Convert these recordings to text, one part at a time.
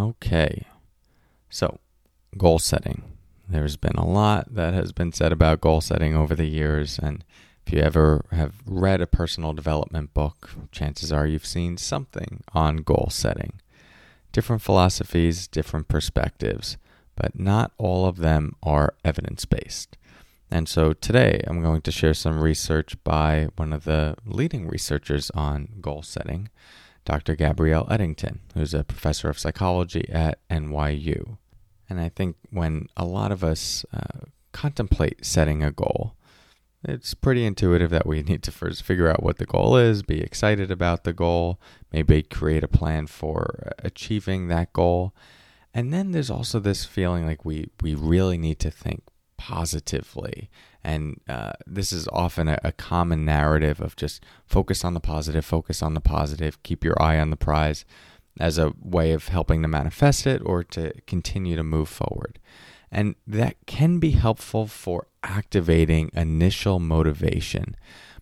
Okay. So, goal setting. There's been a lot that has been said about goal setting over the years. And if you ever have read a personal development book, chances are you've seen something on goal setting. Different philosophies, different perspectives, but not all of them are evidence based. And so today I'm going to share some research by one of the leading researchers on goal setting, Dr. Gabriele Oettingen, who's a professor of psychology at NYU. And I think when a lot of us uh, contemplate setting a goal, it's pretty intuitive that we need to first figure out what the goal is, be excited about the goal, maybe create a plan for achieving that goal. And then there's also this feeling like we, we really need to think positively. And uh, this is often a, a, common narrative of just focus on the positive, focus on the positive, keep your eye on the prize as a way of helping to manifest it or to continue to move forward. And that can be helpful for activating initial motivation,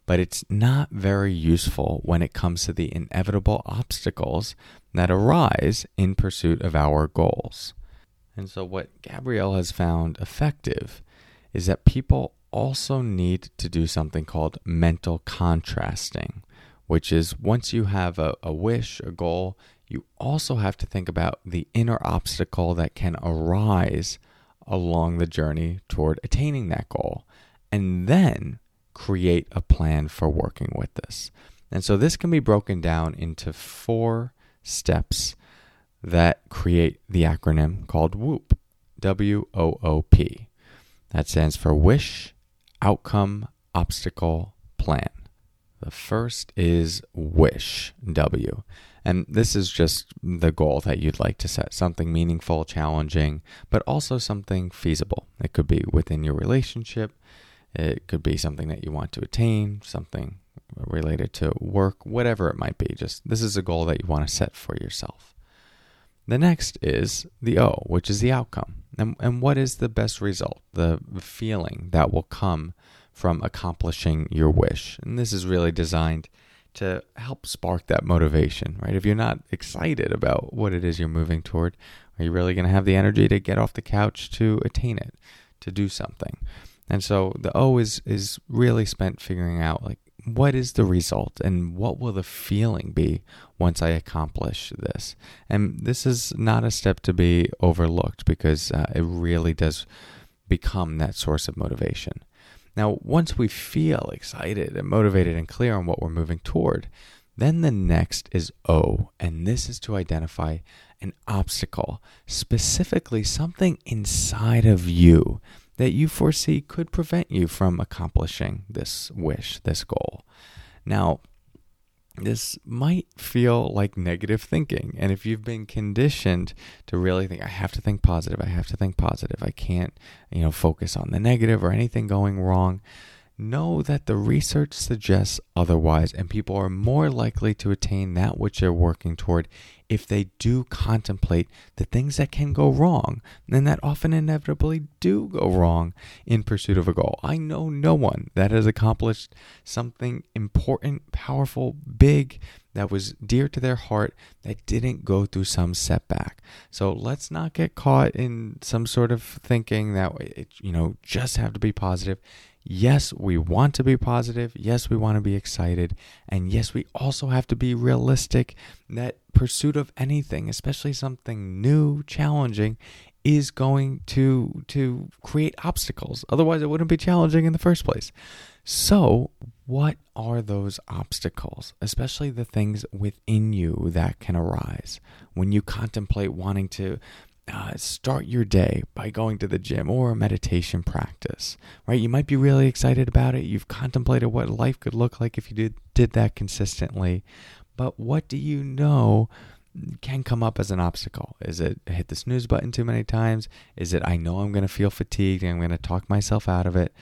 but it's not very useful when it comes to the inevitable obstacles that arise in pursuit of our goals. And so, what Gabriele has found effective is that people also need to do something called mental contrasting, which is once you have a, a wish, a goal, you also have to think about the inner obstacle that can arise along the journey toward attaining that goal, and then create a plan for working with this. And so this can be broken down into four steps that create the acronym called WOOP. W O O P. That stands for Wish, Outcome, Obstacle, Plan. The first is Wish, W. And this is just the goal that you'd like to set something meaningful, challenging, but also something feasible. It could be within your relationship, it could be something that you want to attain, something related to work, whatever it might be. Just this is a goal that you want to set for yourself. The next is the O, which is the outcome. And, and what is the best result, the feeling that will come from accomplishing your wish? And this is really designed to help spark that motivation, right? If you're not excited about what it is you're moving toward, are you really going to have the energy to get off the couch to attain it, to do something? And so the O is is really spent figuring out like what is the result and what will the feeling be once I accomplish this? And this is not a step to be overlooked because uh, it really does become that source of motivation. Now, once we feel excited and motivated and clear on what we're moving toward, then the next is O, and this is to identify an obstacle, specifically something inside of you that you foresee could prevent you from accomplishing this wish, this goal. Now, this might feel like negative thinking. And if you've been conditioned to really think, I have to think positive, I have to think positive, I can't, you know, focus on the negative or anything going wrong, know that the research suggests otherwise, and people are more likely to attain that which they're working toward if they do contemplate the things that can go wrong, and that often inevitably do go wrong in pursuit of a goal. I know no one that has accomplished something important, powerful, big, that was dear to their heart that didn't go through some setback. So let's not get caught in some sort of thinking that it, you know just have to be positive. Yes, we want to be positive. Yes, we want to be excited. And yes, we also have to be realistic that pursuit of anything, especially something new, challenging, is going to to create obstacles. Otherwise, it wouldn't be challenging in the first place. So, what are those obstacles, especially the things within you that can arise when you contemplate wanting to uh, start your day by going to the gym or a meditation practice, right? You might be really excited about it. You've contemplated what life could look like if you did, did that consistently. But what do you know can come up as an obstacle? Is it hit the snooze button too many times? Is it I know I'm going to feel fatigued and I'm going to talk myself out of it?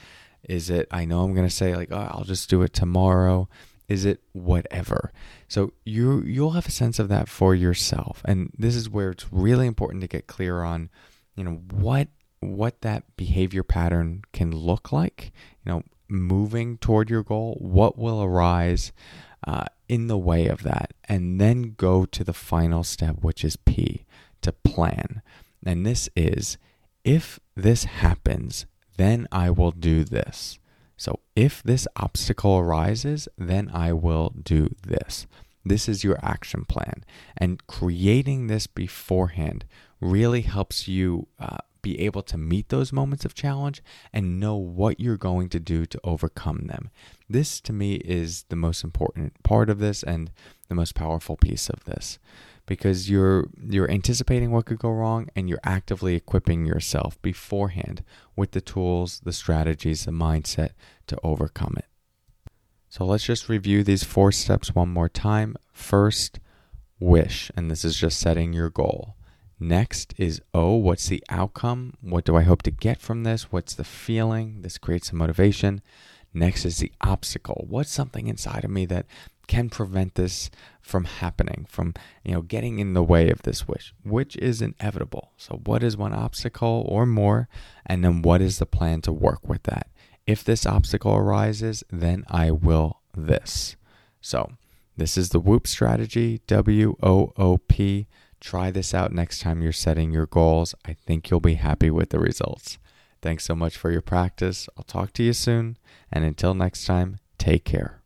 Is it I know I'm going to say like, oh, I'll just do it tomorrow? Is it whatever? So you you'll have a sense of that for yourself. And this is where it's really important to get clear on, you know, what what that behavior pattern can look like. You know, moving toward your goal, what will arise uh, in the way of that, and then go to the final step, which is P, to plan. And this is if this happens, then I will do this. So if this obstacle arises, then I will do this. This is your action plan. And creating this beforehand really helps you uh, be able to meet those moments of challenge and know what you're going to do to overcome them. This, to me, is the most important part of this and the most powerful piece of this because you're you're anticipating what could go wrong and you're actively equipping yourself beforehand with the tools, the strategies, the mindset to overcome it. So let's just review these four steps one more time. First, wish, and this is just setting your goal. Next is O, what's the outcome? What do I hope to get from this? What's the feeling? This creates some motivation. Next is the obstacle. What's something inside of me that can prevent this from happening, from you know getting in the way of this wish, which is inevitable. So what is one obstacle or more? And then what is the plan to work with that? If this obstacle arises, then I will this. So this is the WOOP strategy, W O O P. Try this out next time you're setting your goals. I think you'll be happy with the results. Thanks so much for your practice. I'll talk to you soon. And until next time, take care.